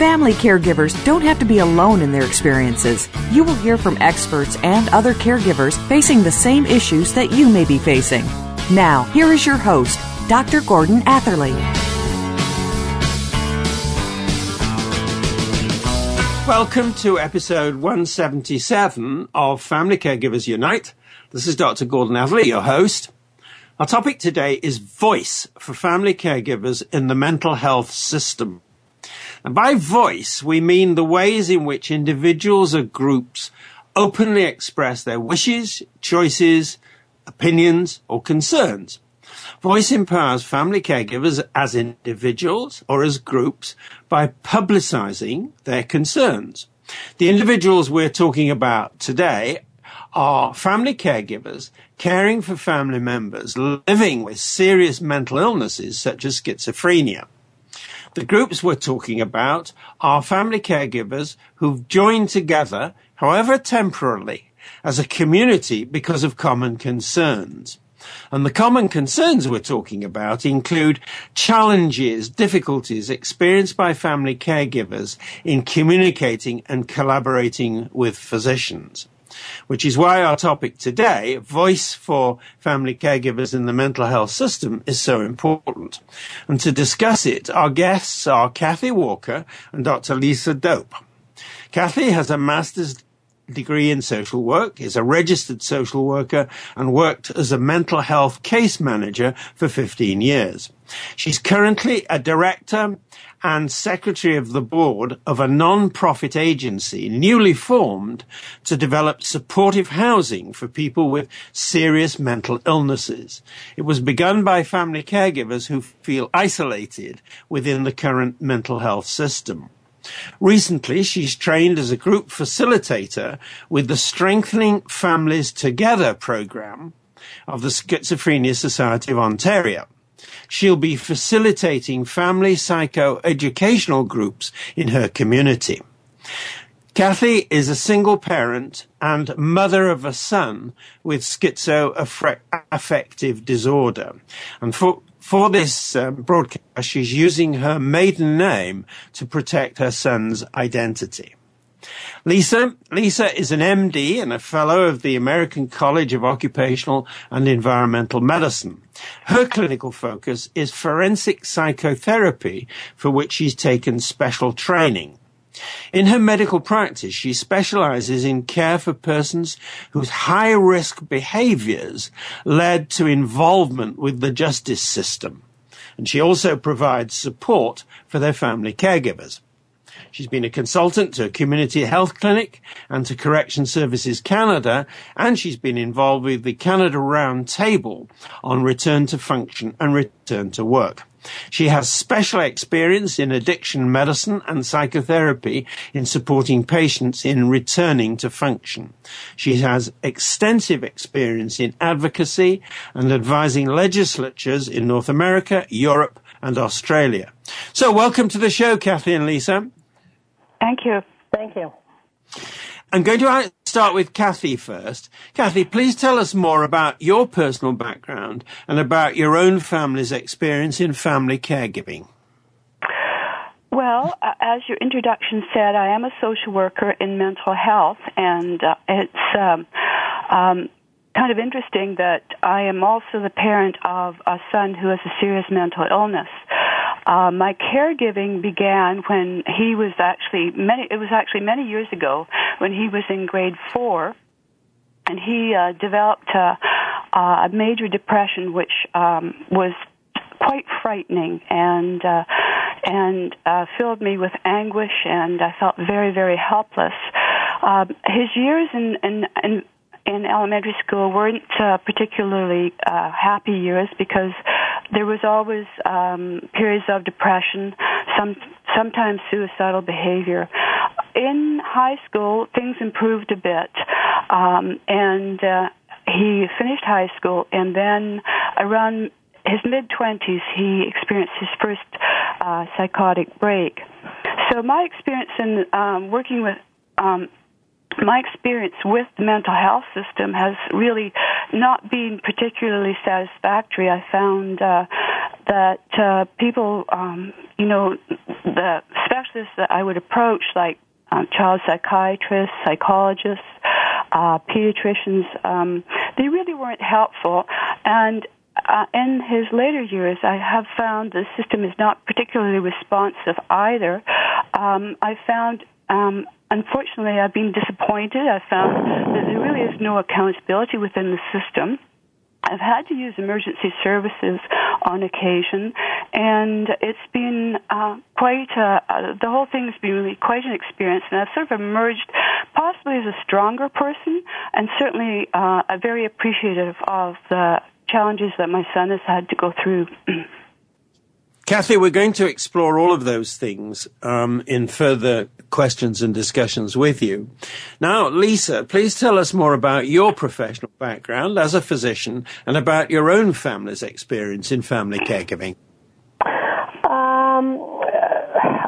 Family caregivers don't have to be alone in their experiences. You will hear from experts and other caregivers facing the same issues that you may be facing. Now, here is your host, Dr. Gordon Atherley. Welcome to episode 177 of Family Caregivers Unite. This is Dr. Gordon Atherley, your host. Our topic today is voice for family caregivers in the mental health system. And by voice, we mean the ways in which individuals or groups openly express their wishes, choices, opinions, or concerns. Voice empowers family caregivers as individuals or as groups by publicizing their concerns. The individuals we're talking about today are family caregivers caring for family members living with serious mental illnesses such as schizophrenia. The groups we're talking about are family caregivers who've joined together, however temporarily, as a community because of common concerns. And the common concerns we're talking about include challenges, difficulties experienced by family caregivers in communicating and collaborating with physicians which is why our topic today, voice for family caregivers in the mental health system, is so important. And to discuss it, our guests are Kathy Walker and Dr. Lisa Doupe. Kathy has a master's degree in social work, is a registered social worker, and worked as a mental health case manager for 15 years. She's currently a director and secretary of the board of a non-profit agency newly formed to develop supportive housing for people with serious mental illnesses. It was begun by family caregivers who feel isolated within the current mental health system. Recently, she's trained as a group facilitator with the Strengthening Families Together program of the Schizophrenia Society of Ontario. She'll be facilitating family psycho-educational groups in her community. Kathy is a single parent and mother of a son with schizoaffective disorder. And for, for this um, broadcast, she's using her maiden name to protect her son's identity. Lisa, Lisa is an MD and a fellow of the American College of Occupational and Environmental Medicine. Her clinical focus is forensic psychotherapy, for which she's taken special training. In her medical practice, she specializes in care for persons whose high risk behaviors led to involvement with the justice system. And she also provides support for their family caregivers. She's been a consultant to a community health clinic and to Correction Services Canada, and she's been involved with the Canada Roundtable on return to function and return to work. She has special experience in addiction medicine and psychotherapy in supporting patients in returning to function. She has extensive experience in advocacy and advising legislatures in North America, Europe, and Australia. So welcome to the show, Kathy and Lisa. Thank you. Thank you. I'm going to start with Kathy first. Kathy, please tell us more about your personal background and about your own family's experience in family caregiving. Well, uh, as your introduction said, I am a social worker in mental health, and uh, it's um, um, kind of interesting that I am also the parent of a son who has a serious mental illness. Uh, my caregiving began when he was actually many. It was actually many years ago when he was in grade four, and he uh, developed a, a major depression, which um, was quite frightening and uh and uh, filled me with anguish, and I felt very, very helpless. Uh, his years in, in, in in elementary school weren't uh, particularly uh, happy years because there was always um, periods of depression, some sometimes suicidal behavior. In high school, things improved a bit, um, and uh, he finished high school, and then around his mid 20s, he experienced his first uh, psychotic break. So my experience in um, working with um, my experience with the mental health system has really not been particularly satisfactory. I found uh, that uh, people, um, you know, the specialists that I would approach, like um, child psychiatrists, psychologists, uh, pediatricians, um, they really weren't helpful. And uh, in his later years, I have found the system is not particularly responsive either. Um, I found um, unfortunately, I've been disappointed. I found that there really is no accountability within the system. I've had to use emergency services on occasion, and it's been uh, quite a, uh, the whole thing has been really quite an experience. And I've sort of emerged possibly as a stronger person, and certainly uh, very appreciative of the challenges that my son has had to go through. Kathy, we're going to explore all of those things um, in further questions and discussions with you. Now, Lisa, please tell us more about your professional background as a physician and about your own family's experience in family caregiving. Um,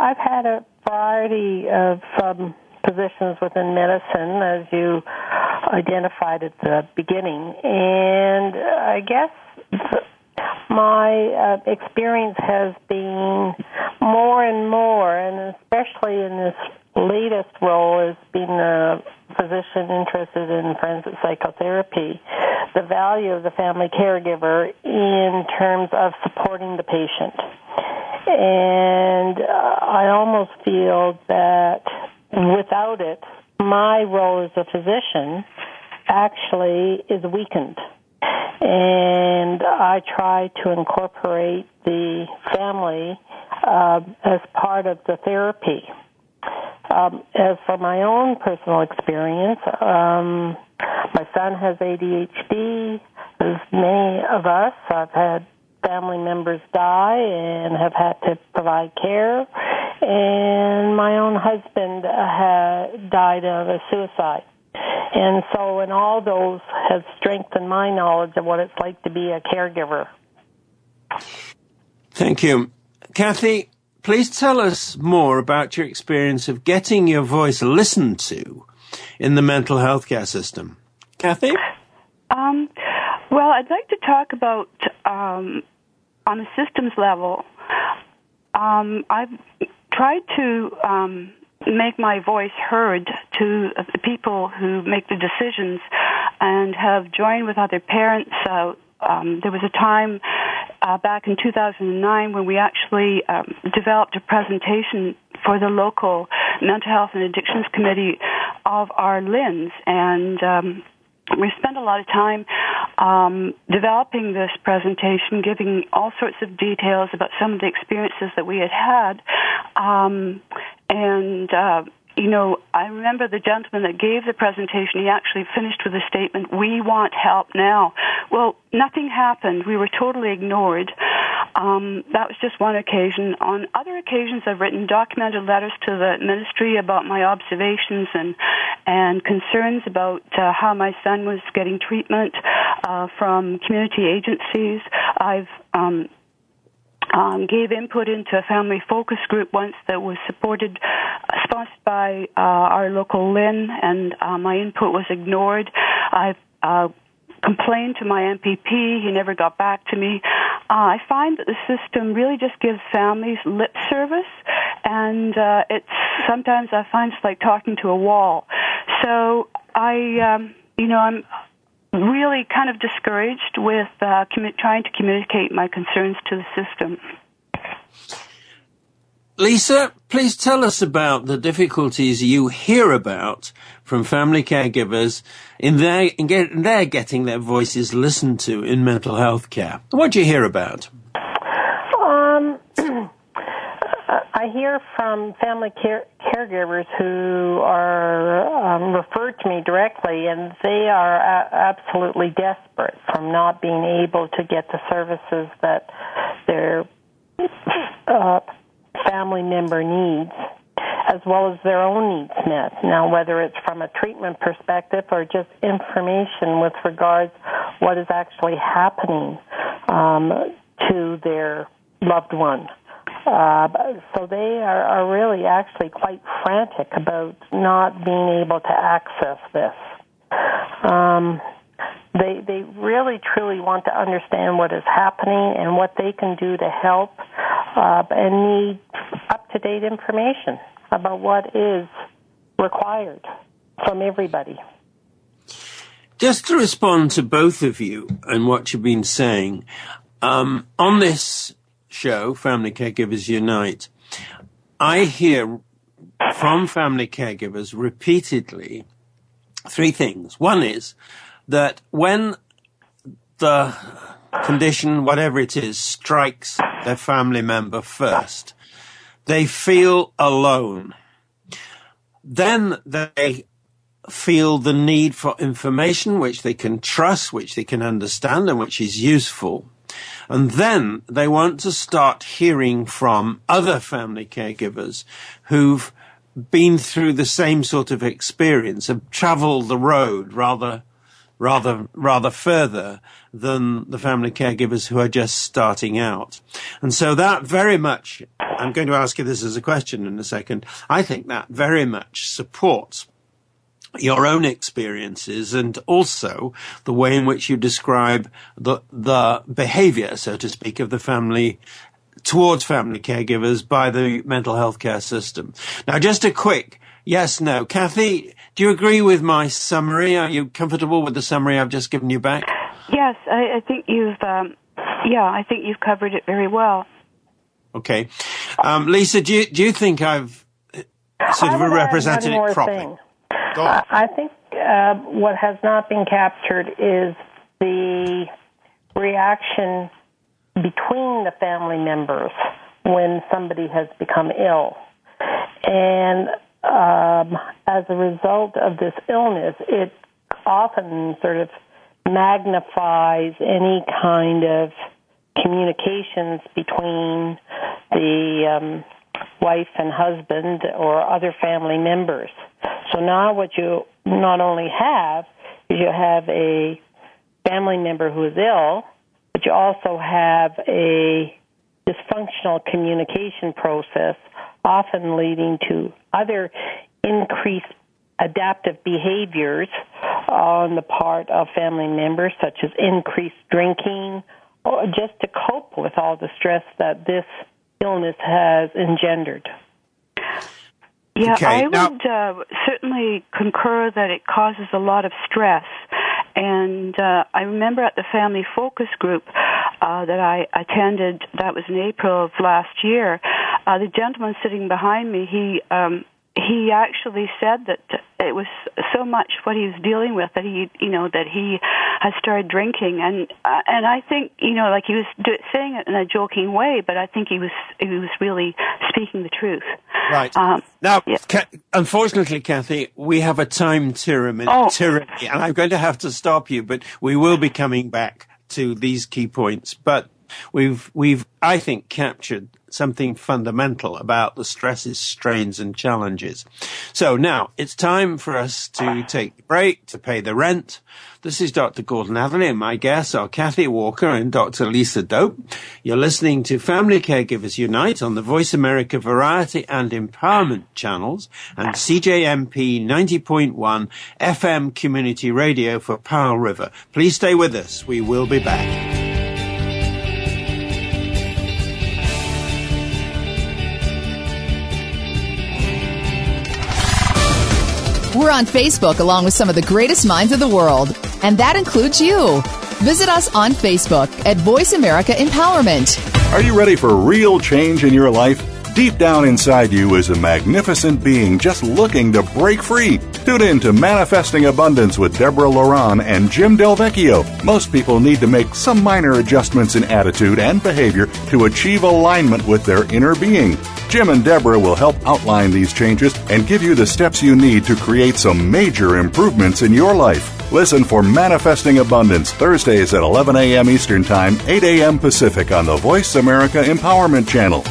I've had a variety of um, positions within medicine, as you identified at the beginning, and I guess my uh, experience has been more and more, and especially in this latest role as being a physician interested in forensic psychotherapy, the value of the family caregiver in terms of supporting the patient. And uh, I almost feel that without it, my role as a physician actually is weakened and I try to incorporate the family uh, as part of the therapy. Um, as for my own personal experience, um, my son has ADHD. As many of us, I've had family members die and have had to provide care. And my own husband had died of a suicide. And so, in all those has strengthened my knowledge of what it's like to be a caregiver. Thank you. Kathy, please tell us more about your experience of getting your voice listened to in the mental health care system. Kathy? Um, well, I'd like to talk about um, on a systems level. Um, I've tried to um, make my voice heard to the people who make the decisions and have joined with other parents. Um, there was a time uh, back in 2009 when we actually um, developed a presentation for the local mental health and addictions committee of our LHINs and um, we spent a lot of time um, developing this presentation, giving all sorts of details about some of the experiences that we had had, um, and uh, you know, I remember the gentleman that gave the presentation, he actually finished with a statement, we want help now. Well, nothing happened. We were totally ignored. Um, that was just one occasion. On other occasions, I've written documented letters to the ministry about my observations and, and concerns about uh, how my son was getting treatment uh, from community agencies. I've um, um, gave input into a family focus group once that was supported, uh, sponsored by uh, our local LHIN, and uh, my input was ignored. I've uh, complained to my MPP. He never got back to me. Uh, I find that the system really just gives families lip service, and uh, it's sometimes I find it's like talking to a wall. So I, um, you know, I'm really kind of discouraged with uh, commu- trying to communicate my concerns to the system. Lisa, please tell us about the difficulties you hear about from family caregivers in their, in, get, in their getting their voices listened to in mental health care. What do you hear about? Um, I hear from family care, caregivers who are um, referred to me directly, and they are a- absolutely desperate from not being able to get the services that their uh, family member needs, as well as their own needs met. Now, whether it's from a treatment perspective or just information with regards what is actually happening um, to their loved one. So they are, are really actually quite frantic about not being able to access this. Um, they they really truly want to understand what is happening and what they can do to help, uh, and need up to date information about what is required from everybody. Just to respond to both of you and what you've been saying, um, on this show, Family Caregivers Unite, I hear from family caregivers repeatedly three things. One is that when the condition, whatever it is, strikes their family member first, they feel alone. Then they feel the need for information which they can trust, which they can understand, and which is useful. And then they want to start hearing from other family caregivers who've been through the same sort of experience, have traveled the road rather, rather, rather further than the family caregivers who are just starting out. And so that very much, I'm going to ask you this as a question in a second. I think that very much supports your own experiences and also the way in which you describe the the behavior, so to speak, of the family towards family caregivers by the mental health care system. Now, just a quick yes, no. Kathy, do you agree with my summary? Are you comfortable with the summary I've just given you back? Yes, I, I think you've, um, yeah, I think you've covered it very well. Okay. Um, Lisa, do you, do you think I've sort of represented it properly? Thing. I think uh, what has not been captured is the reaction between the family members when somebody has become ill. And um, as a result of this illness, it often sort of magnifies any kind of communications between the um, wife and husband or other family members. So now what you not only have is you have a family member who is ill, but you also have a dysfunctional communication process, often leading to other increased adaptive behaviors on the part of family members, such as increased drinking, or just to cope with all the stress that this illness has engendered. Yeah, Okay, I now- would uh, certainly concur that it causes a lot of stress. And uh, I remember at the family focus group uh, that I attended, that was in April of last year, uh, the gentleman sitting behind me, he um, he actually said that it was so much what he was dealing with that he, you know, that he has started drinking, and uh, and I think, you know, like he was do- saying it in a joking way, but I think he was he was really speaking the truth. Right. Um, Now, yeah. Ca- unfortunately, Kathy, we have a time tyranny, Oh. tyranny, and I'm going to have to stop you, but we will be coming back to these key points. But we've, we've, I think, captured something fundamental about the stresses, strains, and challenges. So now it's time for us to take the break, to pay the rent. This is Dr. Gordon Atherley, and my guests are Kathy Walker and Dr. Lisa Doupe. You're listening to Family Caregivers Unite on the Voice America Variety and Empowerment channels and CJMP 90.1 FM Community Radio for Powell River. Please stay with us. We will be back. We're on Facebook along with some of the greatest minds of the world, and that includes you. Visit us on Facebook at Voice America Empowerment. Are you ready for real change in your life? Deep down inside you is a magnificent being just looking to break free. Tune in to Manifesting Abundance with Deborah Loran and Jim Delvecchio. Most people need to make some minor adjustments in attitude and behavior to achieve alignment with their inner being. Jim and Deborah will help outline these changes and give you the steps you need to create some major improvements in your life. Listen for Manifesting Abundance Thursdays at 11 a.m. Eastern Time, 8 a.m. Pacific on the Voice America Empowerment Channel.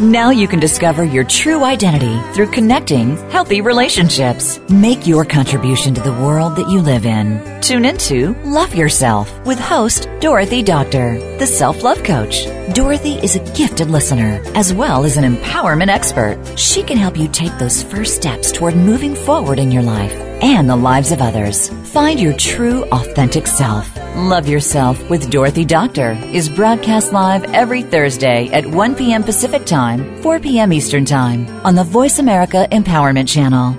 Now you can discover your true identity through connecting healthy relationships. Make your contribution to the world that you live in. Tune into Love Yourself with host Dorothy Doctor, the self love coach. Dorothy is a gifted listener as well as an empowerment expert. She can help you take those first steps toward moving forward in your life and the lives of others. Find your true, authentic self. Love Yourself with Dorothy Doctor is broadcast live every Thursday at 1 p.m. Pacific Time, 4 p.m. Eastern Time on the Voice America Empowerment Channel.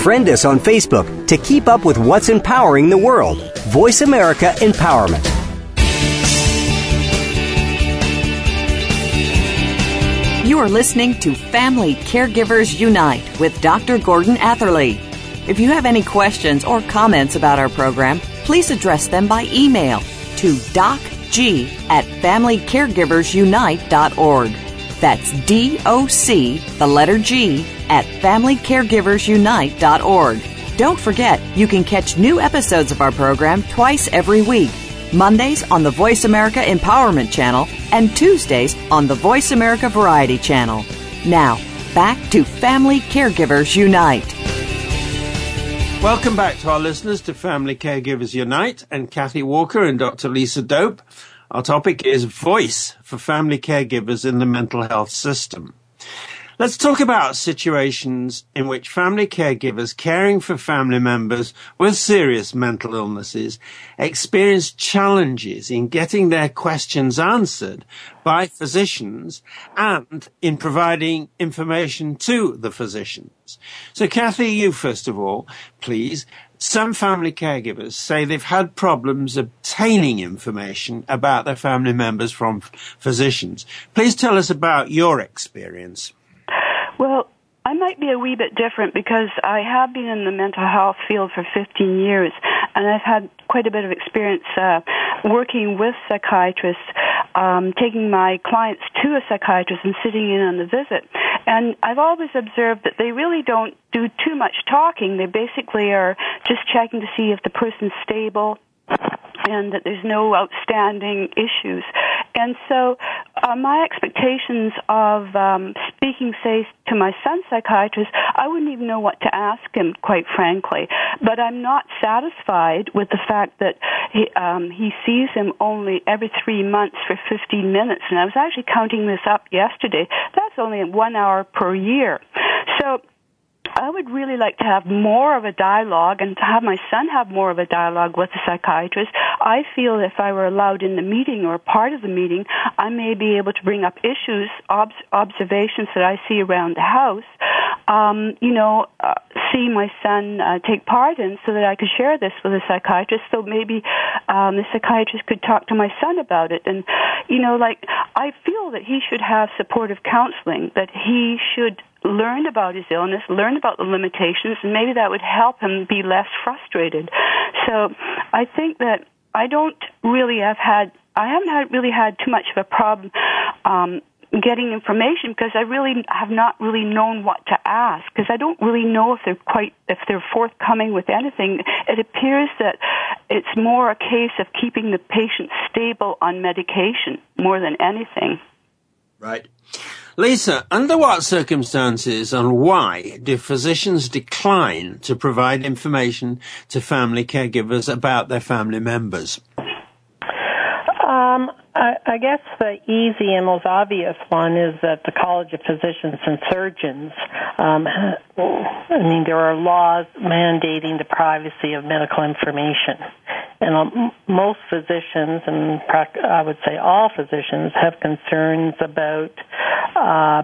Friend us on Facebook to keep up with what's empowering the world. Voice America Empowerment. You are listening to Family Caregivers Unite with Dr. Gordon Atherley. If you have any questions or comments about our program, please address them by email to docg at familycaregiversunite.org. That's D O C, the letter G, at familycaregiversunite.org. Don't forget, you can catch new episodes of our program twice every week. Mondays on the Voice America Empowerment Channel and Tuesdays on the Voice America Variety Channel. Now, back to Family Caregivers Unite. Welcome back to our listeners to Family Caregivers Unite and Kathy Walker and Dr. Lisa Doupe. Our topic is voice for family caregivers in the mental health system. Let's talk about situations in which family caregivers caring for family members with serious mental illnesses experience challenges in getting their questions answered by physicians and in providing information to the physicians. So Kathy, you first of all, please, some family caregivers say they've had problems obtaining information about their family members from physicians. Please tell us about your experience. Well, I might be a wee bit different because I have been in the mental health field for 15 years, and I've had quite a bit of experience uh, working with psychiatrists, um, taking my clients to a psychiatrist and sitting in on the visit. And I've always observed that they really don't do too much talking. They basically are just checking to see if the person's stable, and that there's no outstanding issues. And so, uh, my expectations of um, speaking, say, to my son's psychiatrist, I wouldn't even know what to ask him, quite frankly. But I'm not satisfied with the fact that he, um, he sees him only every three months for 15 minutes. And I was actually counting this up yesterday. That's only one hour per year. So I would really like to have more of a dialogue and to have my son have more of a dialogue with the psychiatrist. I feel if I were allowed in the meeting or part of the meeting, I may be able to bring up issues, ob- observations that I see around the house, um, you know, uh, see my son uh, take part in so that I could share this with a psychiatrist. So maybe um, the psychiatrist could talk to my son about it. And, you know, like, I feel that he should have supportive counseling, that he should learn about his illness, learned about the limitations, and maybe that would help him be less frustrated. So I think that I don't really have had, I haven't had, really had too much of a problem um, getting information because I really have not really known what to ask because I don't really know if they're quite if they're forthcoming with anything. It appears that it's more a case of keeping the patient stable on medication more than anything. Right. Lisa, under what circumstances and why do physicians decline to provide information to family caregivers about their family members? Um, I, I guess the easy and most obvious one is that the College of Physicians and Surgeons, um, I mean, there are laws mandating the privacy of medical information. And um, most physicians, and I would say all physicians, have concerns about uh,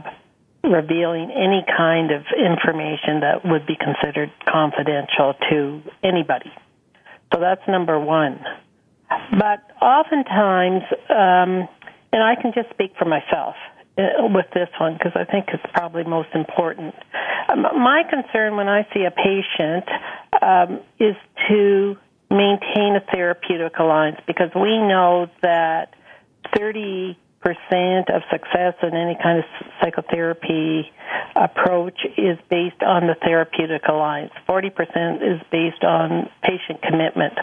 revealing any kind of information that would be considered confidential to anybody. So that's number one. But oftentimes, um, and I can just speak for myself, uh, with this one because I think it's probably most important. Um, my concern when I see a patient um, is to maintain a therapeutic alliance because we know that 30 percent of success in any kind of psychotherapy approach is based on the therapeutic alliance. 40% is based on patient commitment.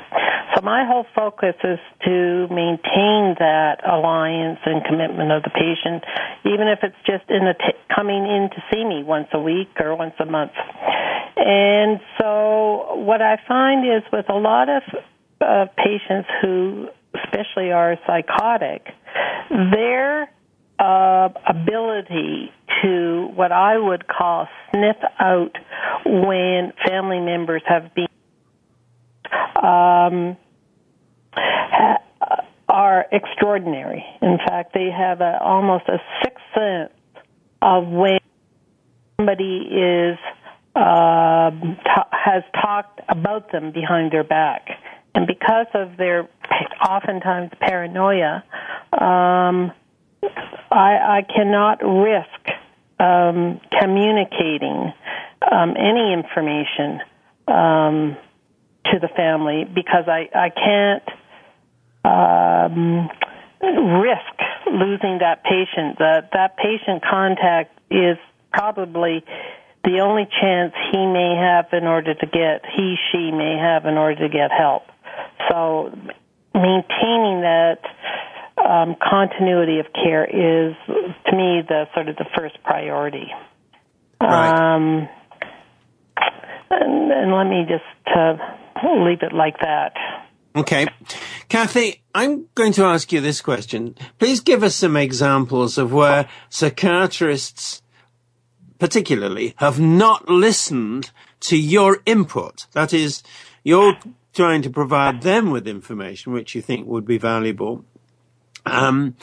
So my whole focus is to maintain that alliance and commitment of the patient, even if it's just in the t- coming in to see me once a week or once a month. And so what I find is with a lot of uh, patients who especially are psychotic, their uh, ability to what I would call sniff out when family members have been um, ha- are extraordinary. In fact, they have a, almost a sixth sense of when somebody is uh, t- has talked about them behind their back. And because of their oftentimes paranoia, um, I, I cannot risk um, communicating um, any information um, to the family because I, I can't um, risk losing that patient. That that patient contact is probably the only chance he may have in order to get he she may have in order to get help. So maintaining that um, continuity of care is, to me, the sort of the first priority. Right. Um, and, and let me just uh, leave it like that. Okay. Kathy, I'm going to ask you this question. Please give us some examples of where psychiatrists, particularly, have not listened to your input. That is, you're trying to provide them with information which you think would be valuable. Um,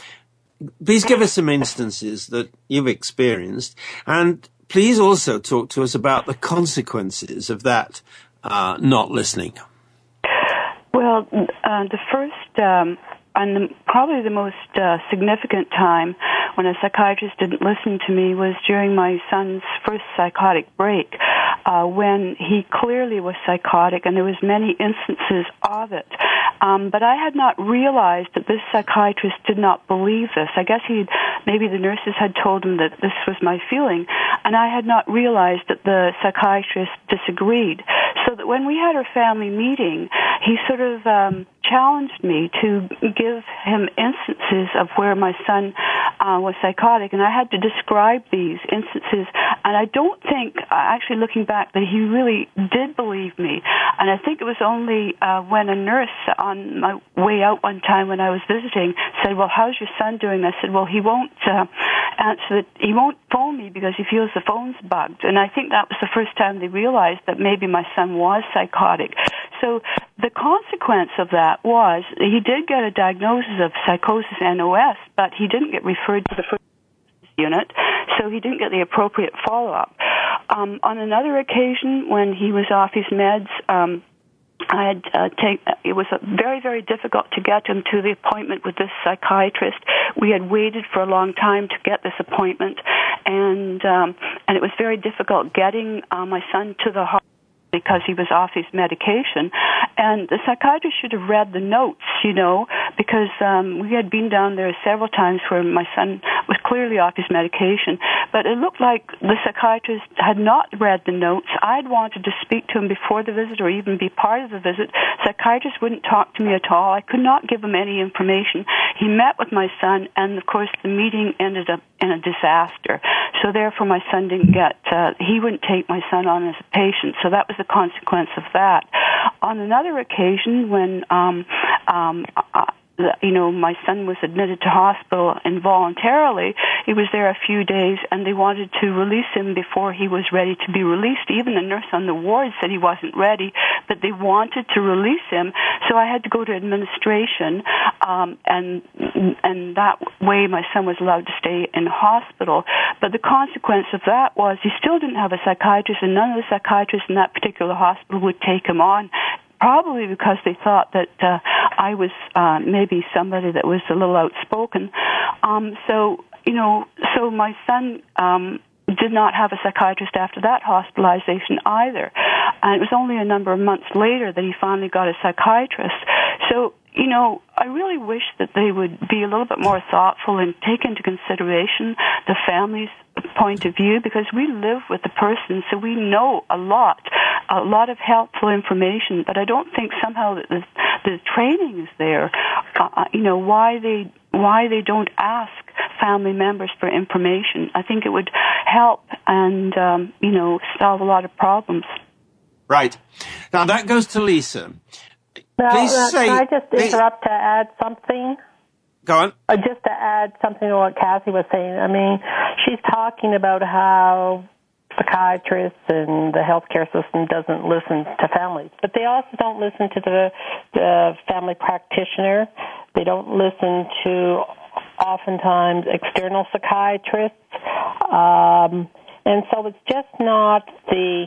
please give us some instances that you've experienced, and please also talk to us about the consequences of that uh, not listening. Well, uh, the first um, and the, probably the most uh, significant time when a psychiatrist didn't listen to me was during my son's first psychotic break, uh, when he clearly was psychotic, and there was many instances of it. Um, but I had not realized that this psychiatrist did not believe this. I guess he, maybe the nurses had told him that this was my feeling, and I had not realized that the psychiatrist disagreed. So that when we had our family meeting, he sort of um, challenged me to give him instances of where my son uh, was psychotic, and I had to describe these instances. And I don't think, uh, actually looking back, that he really did believe me. And I think it was only uh, when a nurse on my way out one time when I was visiting said, "Well, how's your son doing?" I said, "Well, he won't uh, answer. The, he won't phone me because he feels the phone's bugged." And I think that was the first time they realized that maybe my son was psychotic. So the consequence of that was he did get a diagnosis of psychosis NOS, but he didn't get referred to the first unit, so he didn't get the appropriate follow up. Um, on another occasion, when he was off his meds, um, I had uh, take. It was very, very difficult to get him to the appointment with this psychiatrist. We had waited for a long time to get this appointment, and um, and it was very difficult getting uh, my son to the hospital because he was off his medication. And the psychiatrist should have read the notes, you know, because um, we had been down there several times where my son was clearly off his medication. But it looked like the psychiatrist had not read the notes. I'd wanted to speak to him before the visit or even be part of the visit. Psychiatrist wouldn't talk to me at all. I could not give him any information. He met with my son, and of course, the meeting ended up in a disaster. So therefore, my son didn't get. Uh, he wouldn't take my son on as a patient. So that was the consequence of that. On another occasion, when um, um, uh, you know, my son was admitted to hospital involuntarily. He was there a few days and they wanted to release him before he was ready to be released. Even the nurse on the ward said he wasn't ready, but they wanted to release him. So I had to go to administration, um, and, and that way my son was allowed to stay in hospital. But the consequence of that was he still didn't have a psychiatrist and none of the psychiatrists in that particular hospital would take him on probably because they thought that uh, I was uh, maybe somebody that was a little outspoken. Um, so you know, so my son um, did not have a psychiatrist after that hospitalization either. And it was only a number of months later that he finally got a psychiatrist. So, you know, I really wish that they would be a little bit more thoughtful and take into consideration the family's point of view because we live with the person, so we know a lot, a lot of helpful information. But I don't think somehow that the, the training is there. Uh, uh you know why they why they don't ask family members for information. I think it would help and um, you know solve a lot of problems. Right now that goes to Lisa. Now, Please uh, say, can I just interrupt to add something? Go on. Uh, just to add something to what Kathy was saying. I mean, she's talking about how psychiatrists and the healthcare system doesn't listen to families, but they also don't listen to the, the family practitioner. They don't listen to oftentimes external psychiatrists, um, and so it's just not the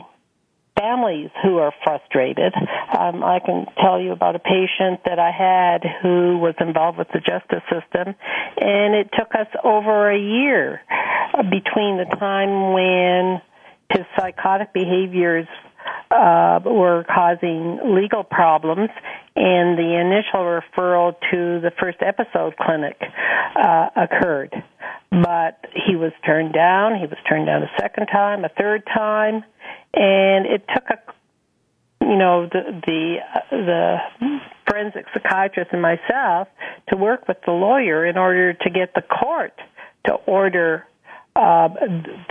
families who are frustrated. Um, I can tell you about a patient that I had who was involved with the justice system, and it took us over a year between the time when his psychotic behaviors uh, were causing legal problems and the initial referral to the first episode clinic uh, occurred. But he was turned down. He was turned down a second time, a third time, and it took a you know the the uh, the forensic psychiatrist and myself to work with the lawyer in order to get the court to order uh,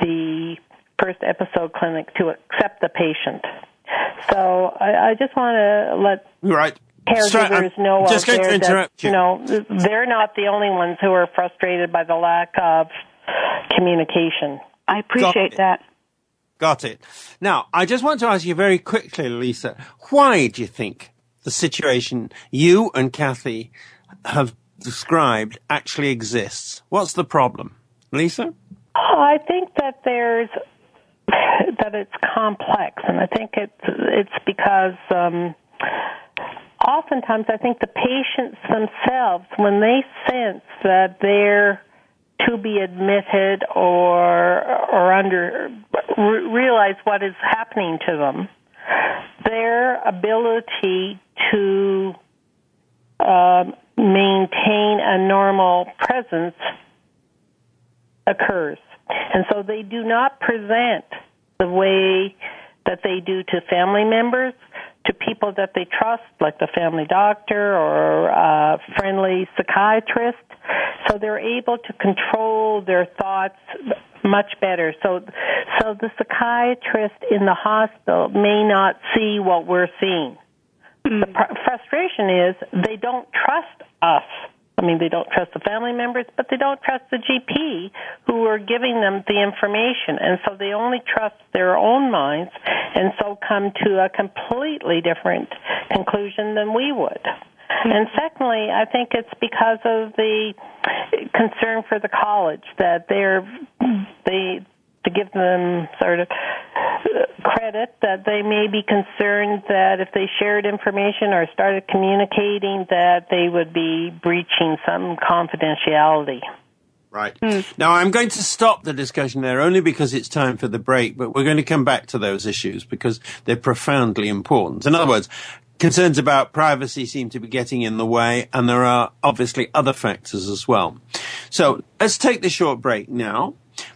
the first episode clinic to accept the patient. So I, I just want to let right caregivers so, know just out going there to interrupt that you know they're not the only ones who are frustrated by the lack of communication. I appreciate that. Got it. Now, I just want to ask you very quickly, Lisa, why do you think the situation you and Kathy have described actually exists? What's the problem? Lisa? I think that there's that it's complex, and I think it's it's because um, oftentimes I think the patients themselves, when they sense that they're to be admitted or or under re- realize what is happening to them, their ability to um, maintain a normal presence occurs, and so they do not present the way that they do to family members to people that they trust, like the family doctor or a friendly psychiatrist. So they're able to control their thoughts much better. So, so the psychiatrist in the hospital may not see what we're seeing. The mm. pr- frustration is they don't trust us I mean, they don't trust the family members, but they don't trust the GP who are giving them the information. And so they only trust their own minds and so come to a completely different conclusion than we would. And secondly, I think it's because of the concern for the college that they're they to give them sort of credit that they may be concerned that if they shared information or started communicating that they would be breaching some confidentiality. Right. Mm. Now, I'm going to stop the discussion there only because it's time for the break, but we're going to come back to those issues because they're profoundly important. In other words, concerns about privacy seem to be getting in the way, and there are obviously other factors as well. So let's take the short break now.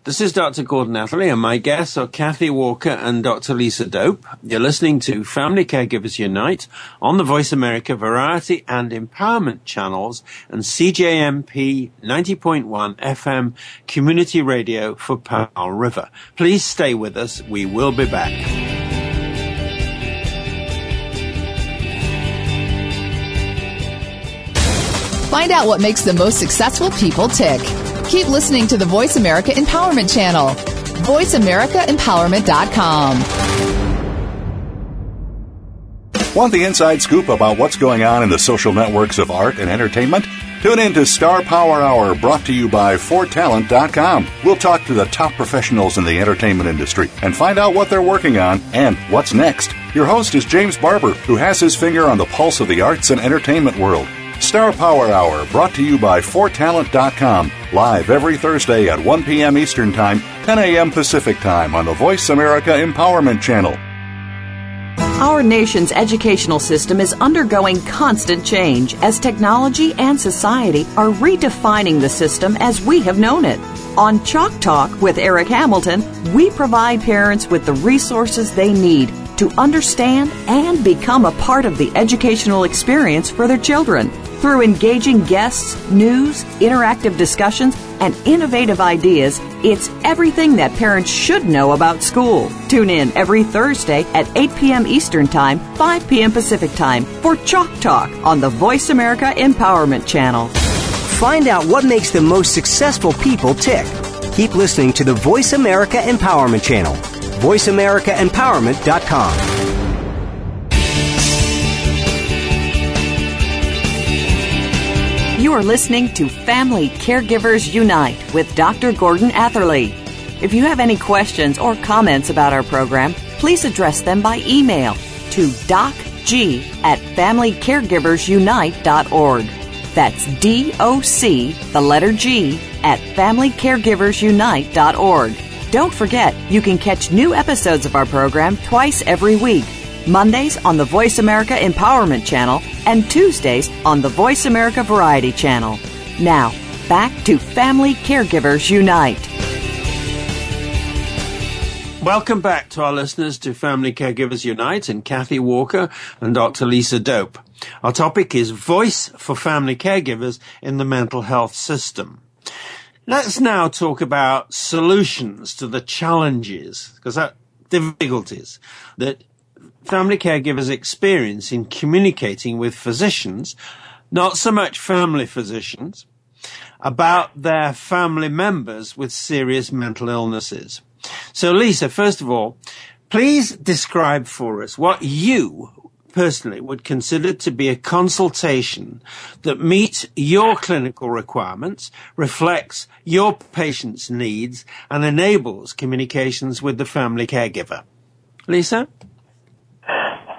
This is Dr. Gordon Atherley, and my guests are Kathy Walker and Dr. Lisa Doupe. You're listening to Family Caregivers Unite on the Voice America Variety and Empowerment channels and CJMP 90.1 FM Community Radio for Powell River. Please stay with us. We will be back. Find out what makes the most successful people tick. Keep listening to the Voice America Empowerment Channel. VoiceAmericaEmpowerment.com. Want the inside scoop about what's going on in the social networks of art and entertainment? Tune in to Star Power Hour brought to you by ForTalent.com. We'll talk to the top professionals in the entertainment industry and find out what they're working on and what's next. Your host is James Barber, who has his finger on the pulse of the arts and entertainment world. Star Power Hour, brought to you by ForTalent.com, live every Thursday at 1 p.m. Eastern Time, 10 a.m. Pacific Time on the Voice America Empowerment Channel. Our nation's educational system is undergoing constant change as technology and society are redefining the system as we have known it. On Chalk Talk with Eric Hamilton, we provide parents with the resources they need to understand and become a part of the educational experience for their children. Through engaging guests, news, interactive discussions, and innovative ideas, it's everything that parents should know about school. Tune in every Thursday at 8 p.m. Eastern Time, 5 p.m. Pacific Time for Chalk Talk on the Voice America Empowerment Channel. Find out what makes the most successful people tick. Keep listening to the Voice America Empowerment Channel. VoiceAmericaEmpowerment.com. You are listening to Family Caregivers Unite with Dr. Gordon Atherley. If you have any questions or comments about our program, please address them by email to docg at familycaregiversunite.org. That's D-O-C, the letter G, at familycaregiversunite.org. Don't forget, you can catch new episodes of our program twice every week. Mondays on the Voice America Empowerment Channel and Tuesdays on the Voice America Variety Channel. Now, back to Family Caregivers Unite. Welcome back to our listeners to Family Caregivers Unite and Kathy Walker and Dr. Lisa Doupe. Our topic is Voice for Family Caregivers in the Mental Health System. Let's now talk about solutions to the challenges, because that difficulties that family caregivers experience in communicating with physicians, not so much family physicians, about their family members with serious mental illnesses. So Lisa, first of all, please describe for us what you personally would consider to be a consultation that meets your clinical requirements, reflects your patient's needs, and enables communications with the family caregiver. Lisa?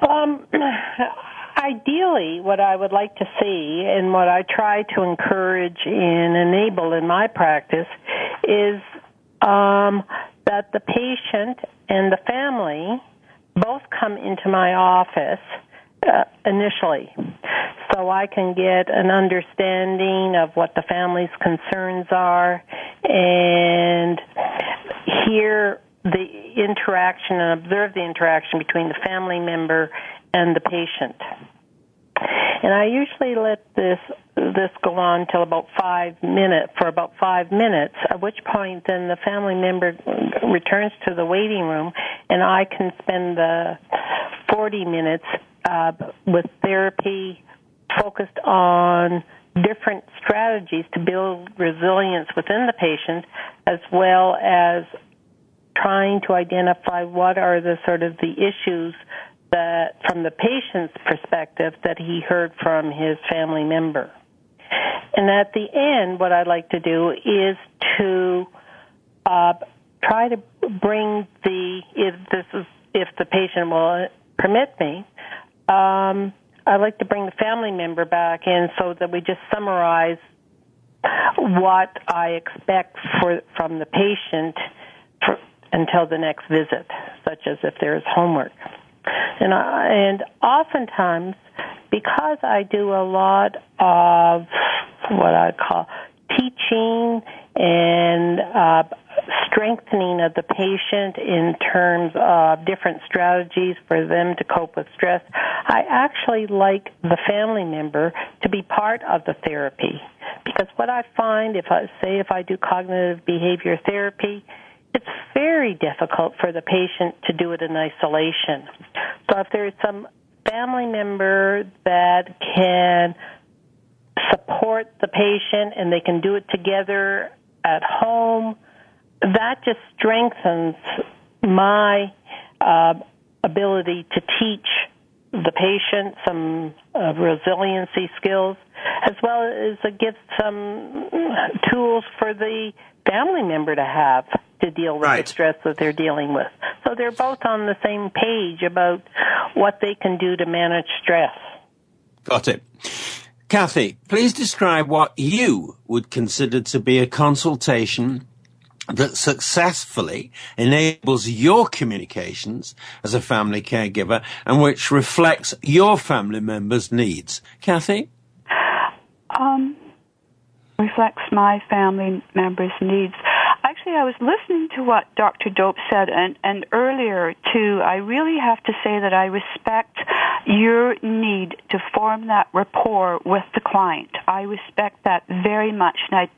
Um, ideally, what I would like to see and what I try to encourage and enable in my practice is um, that the patient and the family both come into my office uh, initially so I can get an understanding of what the family's concerns are and hear the interaction and observe the interaction between the family member and the patient. And I usually let this this go on till about five minutes for about five minutes. At which point, then the family member returns to the waiting room, and I can spend the forty minutes uh, with therapy focused on different strategies to build resilience within the patient, as well as trying to identify what are the sort of the issues that from the patient's perspective that he heard from his family member. And at the end, what I'd like to do is to uh, try to bring the if this is if the patient will permit me, um, I'd like to bring the family member back in so that we just summarize what I expect for from the patient for, until the next visit, such as if there is homework. And I, and oftentimes, because I do a lot of what I call teaching and uh, strengthening of the patient in terms of different strategies for them to cope with stress, I actually like the family member to be part of the therapy. Because what I find, if I say if I do cognitive behavior therapy, it's very difficult for the patient to do it in isolation. So if there's some family member that can support the patient and they can do it together at home, that just strengthens my uh, ability to teach the patient some uh, resiliency skills, as well as it gives some tools for the family member to have to deal with right. the stress that they're dealing with. So they're both on the same page about what they can do to manage stress. Got it. Kathy, please describe what you would consider to be a consultation that successfully enables your communications as a family caregiver and which reflects your family members' needs. Kathy? Um, reflects my family members' needs. Actually, I was listening to what Dr. Doupe said, and, and earlier too. I really have to say that I respect your need to form that rapport with the client. I respect that very much, and I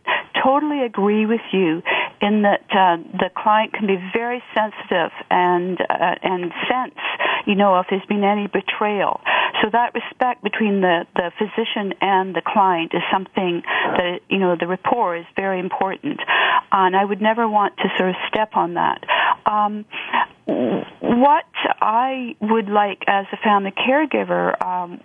totally agree with you in that uh, the client can be very sensitive and uh, and sense, you know, if there's been any betrayal. So that respect between the the physician and the client is something that you know the rapport is very important, and I would never want to sort of step on that. Um, what I would like as a family caregiver, um,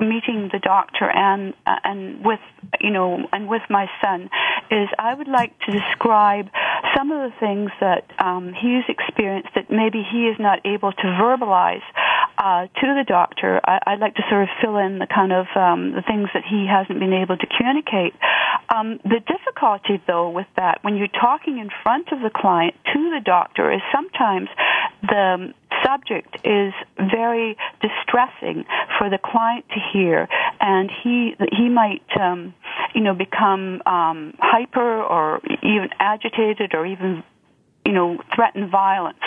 meeting the doctor and uh, and with you know and with my son, is I would like to describe some of the things that um, he's experienced that maybe he is not able to verbalize uh, to the doctor. I, would like to sort of fill in the kind of um, the things that he hasn't been able to communicate. Um, the difficulty, though, with that when you're talking in front of the client to the doctor is sometimes the subject is very distressing for the client to hear, and he he might um, you know become um, hyper or even agitated or even you know threaten violence.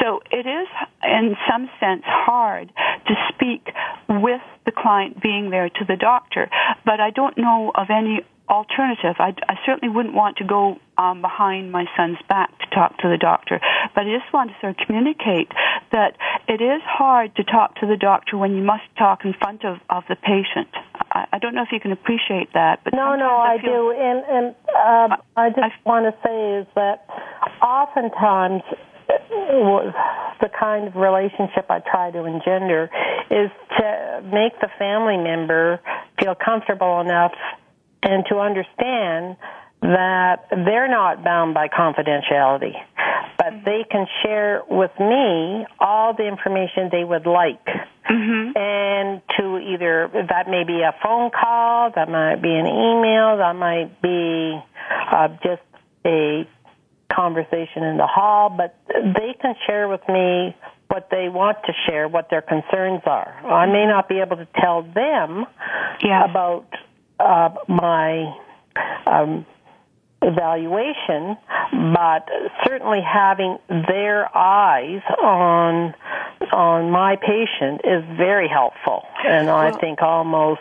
So it is, in some sense, hard to speak with the client being there to the doctor. But I don't know of any alternative. I, I certainly wouldn't want to go um, behind my son's back to talk to the doctor, but I just want to sort of communicate that it is hard to talk to the doctor when you must talk in front of, of the patient. I, I don't know if you can appreciate that, but no, no, I, I do, and and um, I just I, want to say is that oftentimes the kind of relationship I try to engender is to make the family member feel comfortable enough and to understand that they're not bound by confidentiality, but mm-hmm. they can share with me all the information they would like. Mm-hmm. And to either, that may be a phone call, that might be an email, that might be uh, just a conversation in the hall, but they can share with me what they want to share, what their concerns are. I may not be able to tell them yeah. about uh, my um, evaluation, but certainly having their eyes on on my patient is very helpful, and I think almost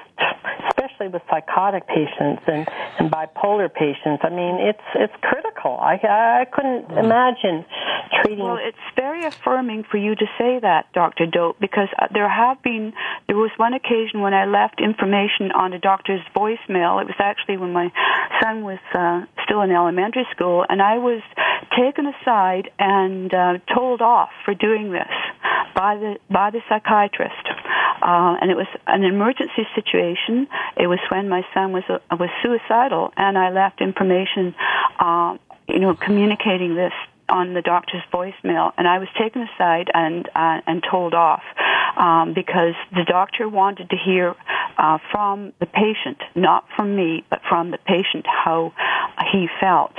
especially with psychotic patients and, and bipolar patients. I mean, it's it's critical. I I couldn't mm. imagine treating. Well, it's very affirming for you to say that, Doctor Doupe, because uh, there have been there was one occasion when I left information on a doctor's voicemail. It was actually when my son was uh, still in elementary school, and I was taken aside and uh, told off for doing this by the by the psychiatrist. Uh, and it was an emergency situation. It was when my son was uh, was suicidal, and I left information, uh, you know, communicating this on the doctor's voicemail, and I was taken aside and uh, and told off um, because the doctor wanted to hear uh, from the patient, not from me, but from the patient how he felt.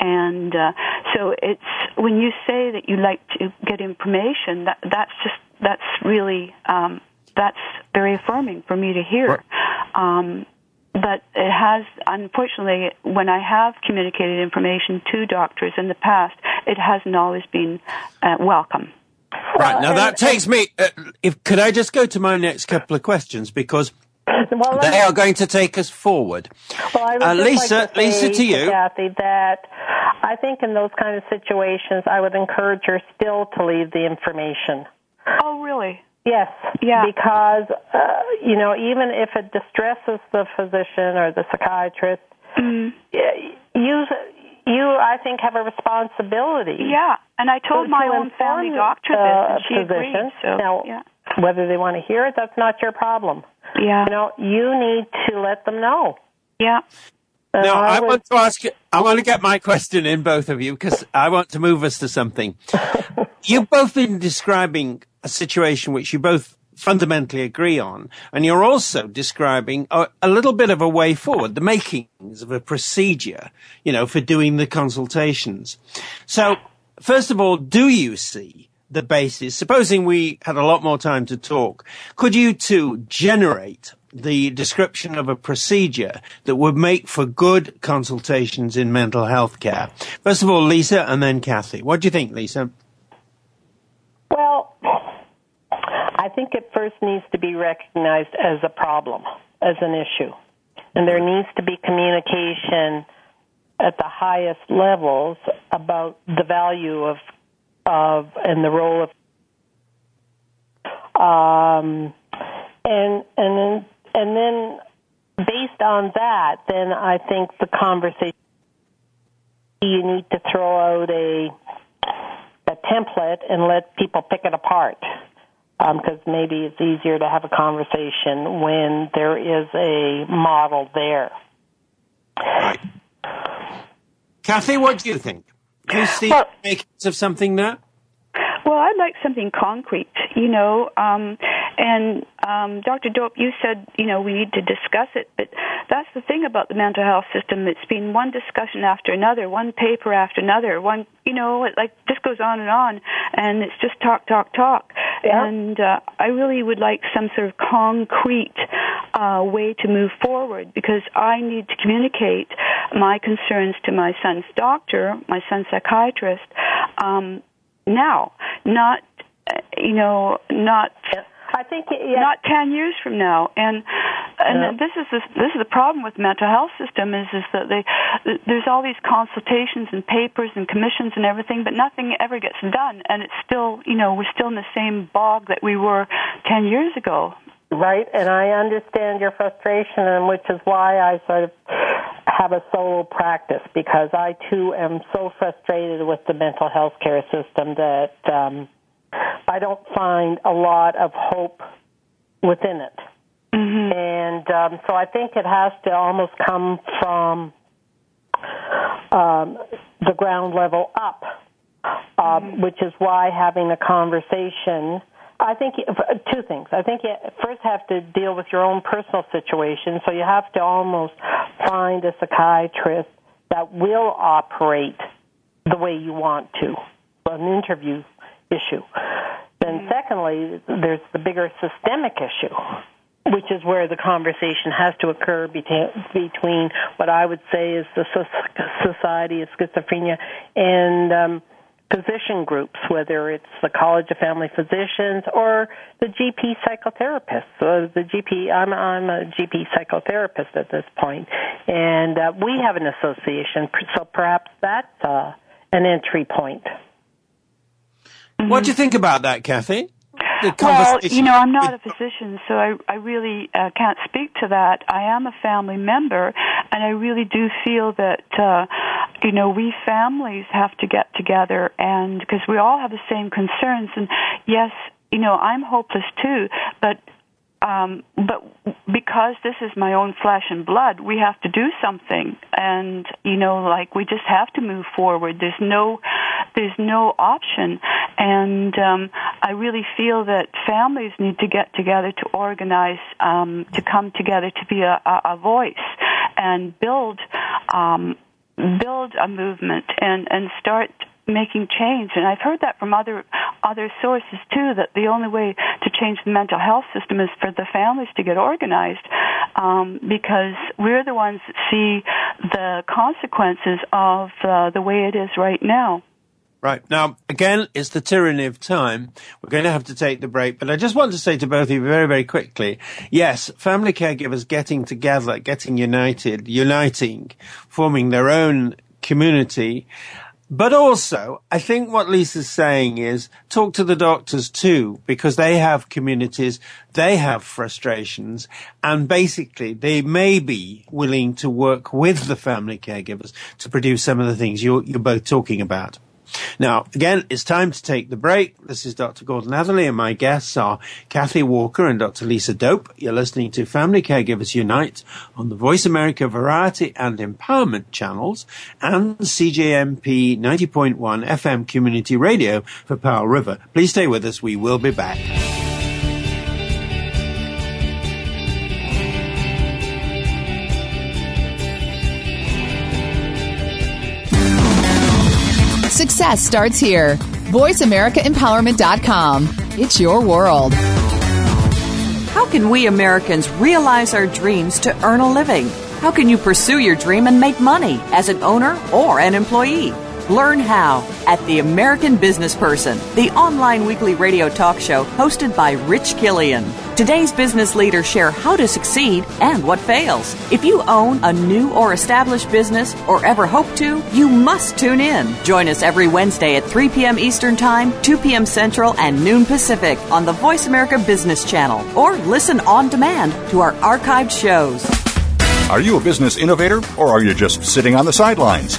And uh, so it's when you say that you like to get information, that that's just that's really um, that's very affirming for me to hear. Um, but it has, unfortunately, when I have communicated information to doctors in the past, it hasn't always been uh, welcome. Right now, that takes me. Uh, if could I just go to my next couple of questions because well, they are going to take us forward. Well, I would uh, Lisa, like to Lisa, to you, Kathy, that I think in those kind of situations, I would encourage her still to leave the information. Oh, really? Yes. Yeah. Because, uh, you know, even if it distresses the physician or the psychiatrist, mm. you, you, I think, have a responsibility. Yeah. And I told my own family doctor this, and she physician. agreed. So, now, yeah. whether they want to hear it, that's not your problem. Yeah. You know, you need to let them know. Yeah. And now, uh, I, I want to ask you, I want to get my question in, both of you, because I want to move us to something. You've both been describing a situation which you both fundamentally agree on. And you're also describing a, a, little bit of a way forward, the makings of a procedure, you know, for doing the consultations. So, first of all, do you see the basis? Supposing we had a lot more time to talk, could you two generate the description of a procedure that would make for good consultations in mental health care? First of all, Lisa and then Kathy. What do you think, Lisa? Well, I think it first needs to be recognized as a problem, as an issue. And there needs to be communication at the highest levels about the value of of and the role of um, and and and then based on that, then I think the conversation you need to throw out a a template and let people pick it apart because um, maybe it's easier to have a conversation when there is a model there. Right. Kathy, what do you think? Do you see well, makings of something there? Well, I'd like something concrete, you know. Um, and um, Dr. Doupe, you said, you know, we need to discuss it, but that's the thing about the mental health system. It's been one discussion after another, one paper after another, one, you know, it like just goes on and on, and it's just talk, talk, talk. Yeah. And uh, I really would like some sort of concrete uh, way to move forward because I need to communicate my concerns to my son's doctor, my son's psychiatrist. Um, now, not uh, you know, not I think yeah. not ten years from now. And and yeah. this is this, this is the problem with the mental health system is is that they there's all these consultations and papers and commissions and everything, but nothing ever gets done. And it's still you know we're still in the same bog that we were ten years ago. Right, and I understand your frustration, and which is why I sort of have a solo practice because I too am so frustrated with the mental health care system that um, I don't find a lot of hope within it. Mm-hmm. And um, so I think it has to almost come from um, the ground level up, uh, mm-hmm. which is why having a conversation. I think two things. I think you first have to deal with your own personal situation, so you have to almost find a psychiatrist that will operate the way you want to. An interview issue. Then, mm-hmm. secondly, there's the bigger systemic issue, which is where the conversation has to occur between what I would say is the Society of Schizophrenia and um, physician groups, whether it's the College of Family Physicians or the GP psychotherapists. So the GP, I'm, I'm a GP psychotherapist at this point, and uh, we have an association, so perhaps that's uh, an entry point. Mm-hmm. What do you think about that, Kathy? Well, you know, I'm not a physician, so I, I really uh, can't speak to that. I am a family member, and I really do feel that, uh, you know, we families have to get together, and because we all have the same concerns. And yes, you know, I'm hopeless too, but um, but because this is my own flesh and blood, we have to do something, and you know, like we just have to move forward. There's no, there's no option, and um, I really feel that families need to get together to organize, um, to come together to be a, a, a voice, and build, um, build a movement, and and start making change. And I've heard that from other other sources too. That the only way to change the mental health system is for the families to get organized, um, because we're the ones that see the consequences of uh, the way it is right now. Right. Now, again, it's the tyranny of time. We're going to have to take the break, but I just want to say to both of you very, very quickly, yes, family caregivers getting together, getting united, uniting, forming their own community but also, I think what Lisa's saying is talk to the doctors too, because they have communities, they have frustrations, and basically they may be willing to work with the family caregivers to produce some of the things you're, you're both talking about. Now, again, it's time to take the break. This is Dr. Gordon Atherley, and my guests are Kathy Walker and Dr. Lisa Doupe. You're listening to Family Caregivers Unite on the Voice America Variety and Empowerment channels and CJMP 90.1 FM Community Radio for Powell River. Please stay with us. We will be back. Success starts here. VoiceAmericaEmpowerment.com. It's your world. How can we Americans realize our dreams to earn a living? How can you pursue your dream and make money as an owner or an employee? Learn how at The American Business Person, the online weekly radio talk show hosted by Rich Killian. Today's business leaders share how to succeed and what fails. If you own a new or established business or ever hope to, you must tune in. Join us every Wednesday at 3 p.m. Eastern Time, 2 p.m. Central, and noon Pacific on the Voice America Business Channel or listen on demand to our archived shows. Are you a business innovator or are you just sitting on the sidelines?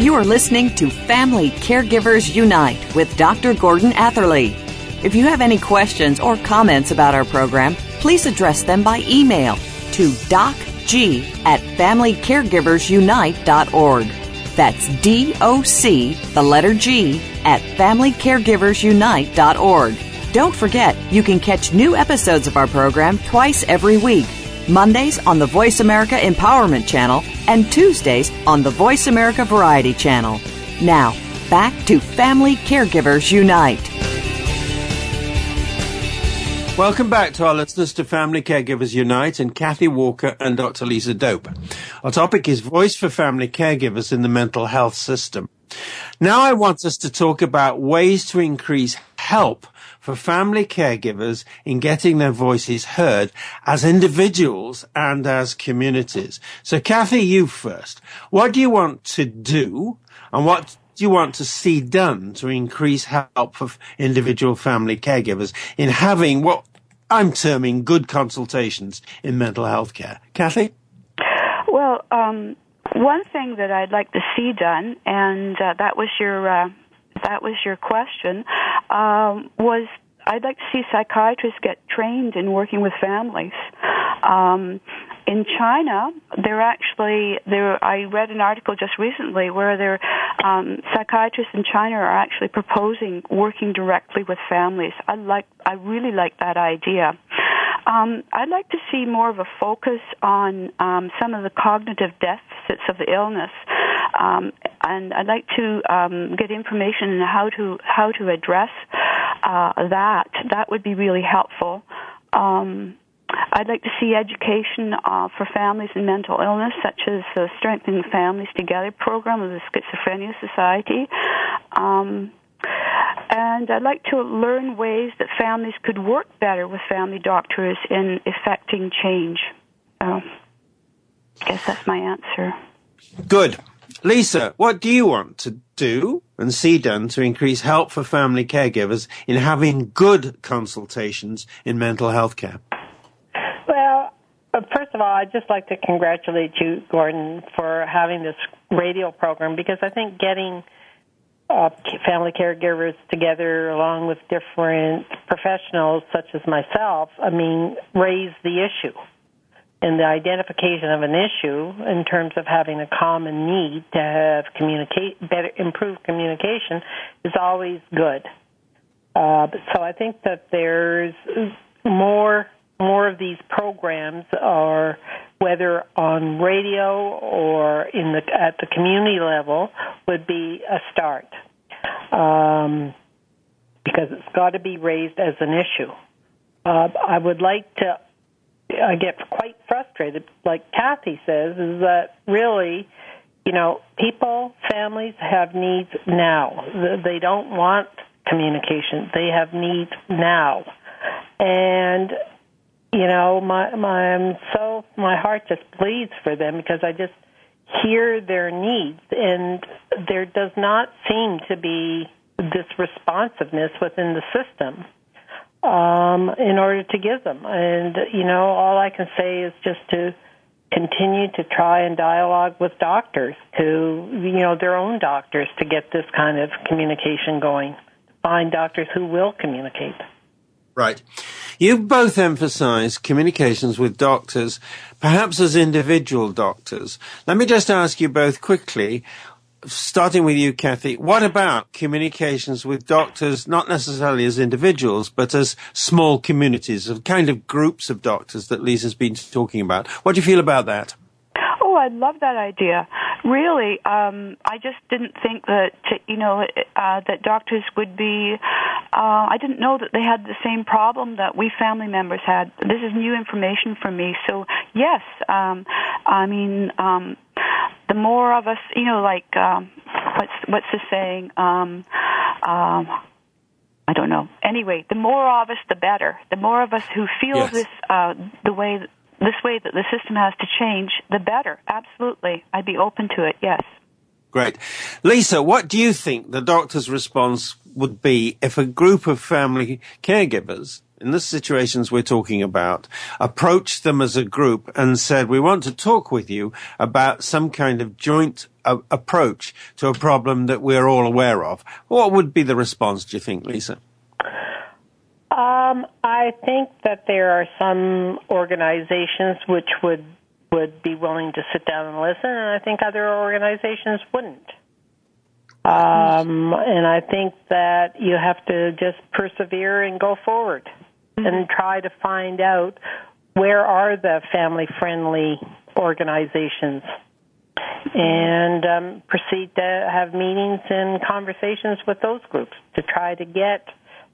You are listening to Family Caregivers Unite with Dr. Gordon Atherley. If you have any questions or comments about our program, please address them by email to docg at familycaregiversunite.org. That's D O C, the letter G, at familycaregiversunite.org. Don't forget, you can catch new episodes of our program twice every week. Mondays on the Voice America Empowerment Channel and Tuesdays on the Voice America Variety Channel. Now, back to Family Caregivers Unite. Welcome back to our listeners to Family Caregivers Unite and Kathy Walker and Dr. Lisa Doupe. Our topic is Voice for Family Caregivers in the Mental Health System. Now I want us to talk about ways to increase help for family caregivers in getting their voices heard as individuals and as communities. So Kathy, you first. What do you want to do and what do you want to see done to increase help for individual family caregivers in having what I'm terming good consultations in mental health care? Kathy? Well, um, one thing that I'd like to see done, and uh, that was your uh, that was your question, um, was I'd like to see psychiatrists get trained in working with families. Um, in China, they're actually there. I read an article just recently where their um, psychiatrists in China are actually proposing working directly with families. I like, I really like that idea. Um, I'd like to see more of a focus on um, some of the cognitive deficits of the illness, um, and I'd like to um, get information on how to how to address uh, that. That would be really helpful. Um, I'd like to see education uh, for families in mental illness, such as the Strengthening Families Together program of the Schizophrenia Society. Um, and I'd like to learn ways that families could work better with family doctors in effecting change. So, I guess that's my answer. Good. Lisa, what do you want to do and see done to increase help for family caregivers in having good consultations in mental health care? Well, uh, first of all, I'd just like to congratulate you, Gordon, for having this radio program because I think getting uh, family caregivers together along with different professionals such as myself, I mean, raise the issue. And the identification of an issue in terms of having a common need to have communicate better, improved communication is always good. Uh, so I think that there's more more of these programs are whether on radio or in the at the community level would be a start um, because it's got to be raised as an issue. Uh, I would like to. I get quite frustrated, like Kathy says, is that really, you know, people, families have needs now. They don't want communication. They have needs now, and you know, my my I'm so my heart just bleeds for them because I just hear their needs and there does not seem to be this responsiveness within the system um, in order to give them. And you know, all I can say is just to continue to try and dialogue with doctors to, you know, their own doctors to get this kind of communication going. Find doctors who will communicate. Right. You both emphasize communications with doctors, perhaps as individual doctors. Let me just ask you both quickly, starting with you, Kathy, what about communications with doctors, not necessarily as individuals, but as small communities, of kind of groups of doctors that Lisa's been talking about? What do you feel about that? Oh, I love that idea. Really, um, I just didn't think that you know uh, that doctors would be. Uh, I didn't know that they had the same problem that we family members had. This is new information for me. So yes, um, I mean, um, the more of us, you know, like um, what's what's the saying? Um, um, I don't know. Anyway, the more of us, the better. The more of us who feel Yes. this uh, the way this way that the system has to change, the better. Absolutely, I'd be open to it. Yes. Great. Lisa, what do you think the doctor's response would be if a group of family caregivers in the situations we're talking about approached them as a group and said, we want to talk with you about some kind of joint uh, approach to a problem that we're all aware of. What would be the response, do you think, Lisa? I think that there are some organizations which would would be willing to sit down and listen, and I think other organizations wouldn't. Um, and I think that you have to just persevere and go forward and try to find out where are the family friendly organizations and um, proceed to have meetings and conversations with those groups to try to get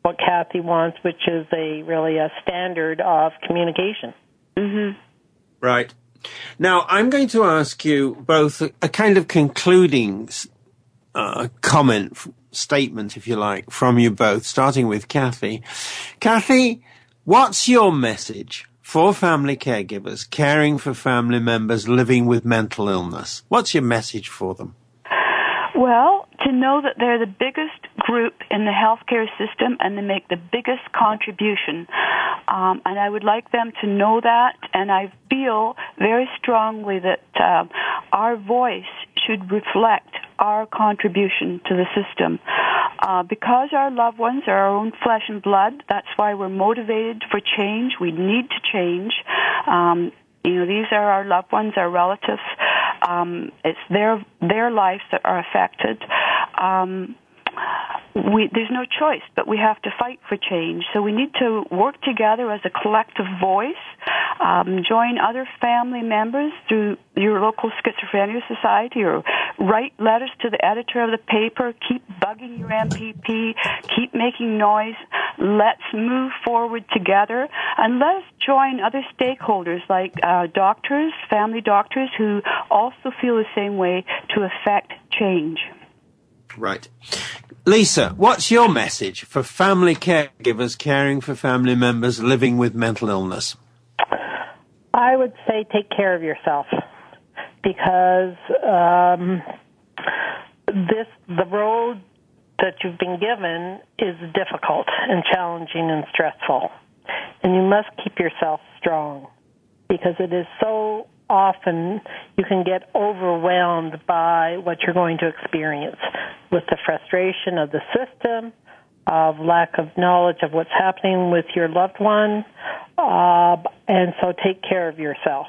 what Kathy wants, which is a really a standard of communication. Mm-hmm. Right. Now, I'm going to ask you both a, a kind of concluding uh, comment, statement, if you like, from you both, starting with Kathy. Kathy, what's your message for family caregivers caring for family members living with mental illness? What's your message for them? Well, to know that they're the biggest group in the healthcare system and they make the biggest contribution. Um, and I would like them to know that, and I feel very strongly that uh, our voice should reflect our contribution to the system. Uh, because our loved ones are our own flesh and blood, that's why we're motivated for change. We need to change. Um, you know, these are our loved ones, our relatives. Um, it's their their lives that are affected. Um, we, there's no choice, but we have to fight for change. So we need to work together as a collective voice. Um, join other family members through your local schizophrenia society, or write letters to the editor of the paper. Keep bugging your MPP. Keep making noise. Let's move forward together, and let's join other stakeholders like uh, doctors, family doctors, who also feel the same way to affect change. Right. Lisa, what's your message for family caregivers caring for family members living with mental illness? I would say take care of yourself because um, this the road that you've been given is difficult and challenging and stressful, and you must keep yourself strong because it is so often you can get overwhelmed by what you're going to experience with the frustration of the system, of lack of knowledge of what's happening with your loved one, uh, and so take care of yourself.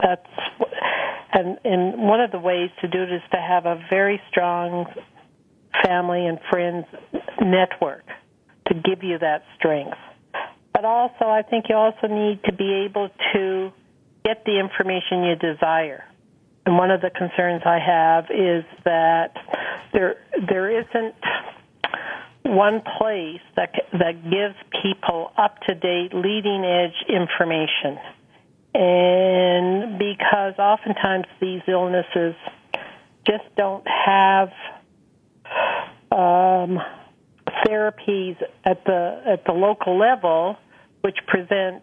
That's and and one of the ways to do it is to have a very strong family and friends network to give you that strength. But also, I think you also need to be able to get the information you desire. And one of the concerns I have is that there there isn't one place that that gives people up to date, leading edge information. And because oftentimes these illnesses just don't have um, therapies at the at the local level, which present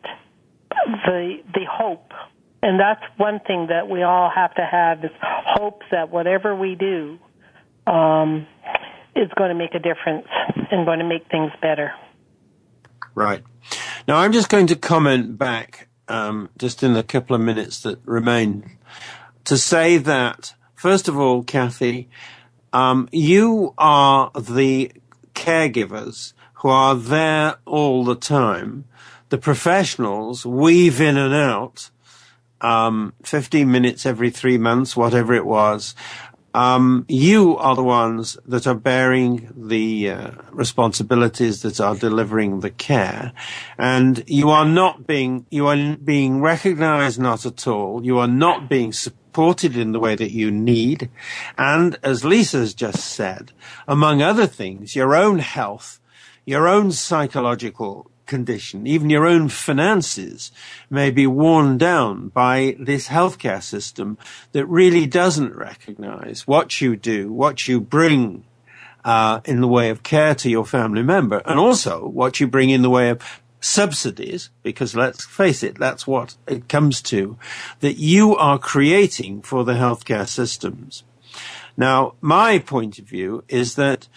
the the hope, and that's one thing that we all have to have is hope that whatever we do um, is going to make a difference and going to make things better. Right. Now, I'm just going to comment back um, just in the couple of minutes that remain, to say that, first of all, Kathy, um, you are the caregivers who are there all the time. The professionals weave in and out, um, 15 minutes every three months, whatever it was. Um, you are the ones that are bearing the uh, responsibilities that are delivering the care, and you are not being you are being recognised not at all. You are not being supported in the way that you need, and as Lisa's just said, among other things, your own health, your own psychological condition, even your own finances may be worn down by this healthcare system that really doesn't recognize what you do, what you bring uh, in the way of care to your family member, and also what you bring in the way of subsidies, because let's face it, that's what it comes to, that you are creating for the healthcare systems. Now, my point of view is that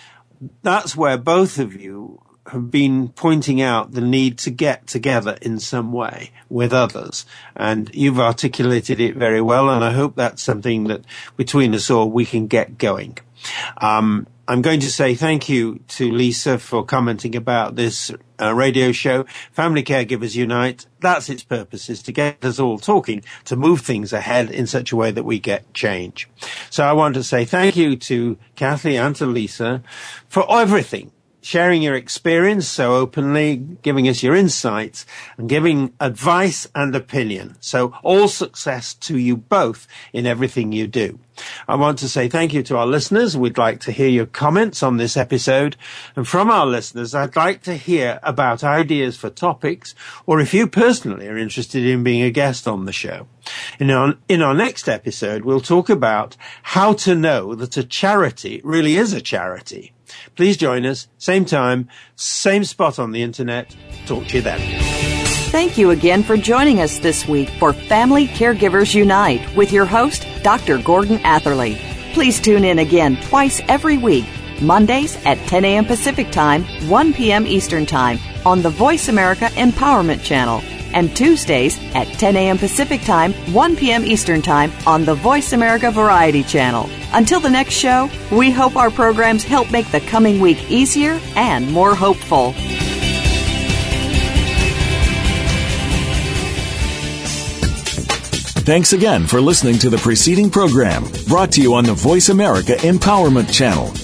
that's where both of you have been pointing out the need to get together in some way with others. And you've articulated it very well. And I hope that's something that between us all we can get going. Um, I'm going to say thank you to Lisa for commenting about this uh, radio show, Family Caregivers Unite. That's its purpose is to get us all talking, to move things ahead in such a way that we get change. So I want to say thank you to Kathy and to Lisa for everything sharing your experience so openly, giving us your insights and giving advice and opinion. So all success to you both in everything you do. I want to say thank you to our listeners. We'd like to hear your comments on this episode. And from our listeners, I'd like to hear about ideas for topics or if you personally are interested in being a guest on the show. In our, in our next episode, we'll talk about how to know that a charity really is a charity. Please join us, same time, same spot on the internet. Talk to you then. Thank you again for joining us this week for Family Caregivers Unite with your host, Dr. Gordon Atherley. Please tune in again twice every week, Mondays at 10 a.m. Pacific Time, 1 p.m. Eastern Time on the Voice America Empowerment Channel and Tuesdays at 10 a.m. Pacific Time, 1 p.m. Eastern Time on the Voice America Variety Channel. Until the next show, we hope our programs help make the coming week easier and more hopeful. Thanks again for listening to the preceding program brought to you on the Voice America Empowerment Channel.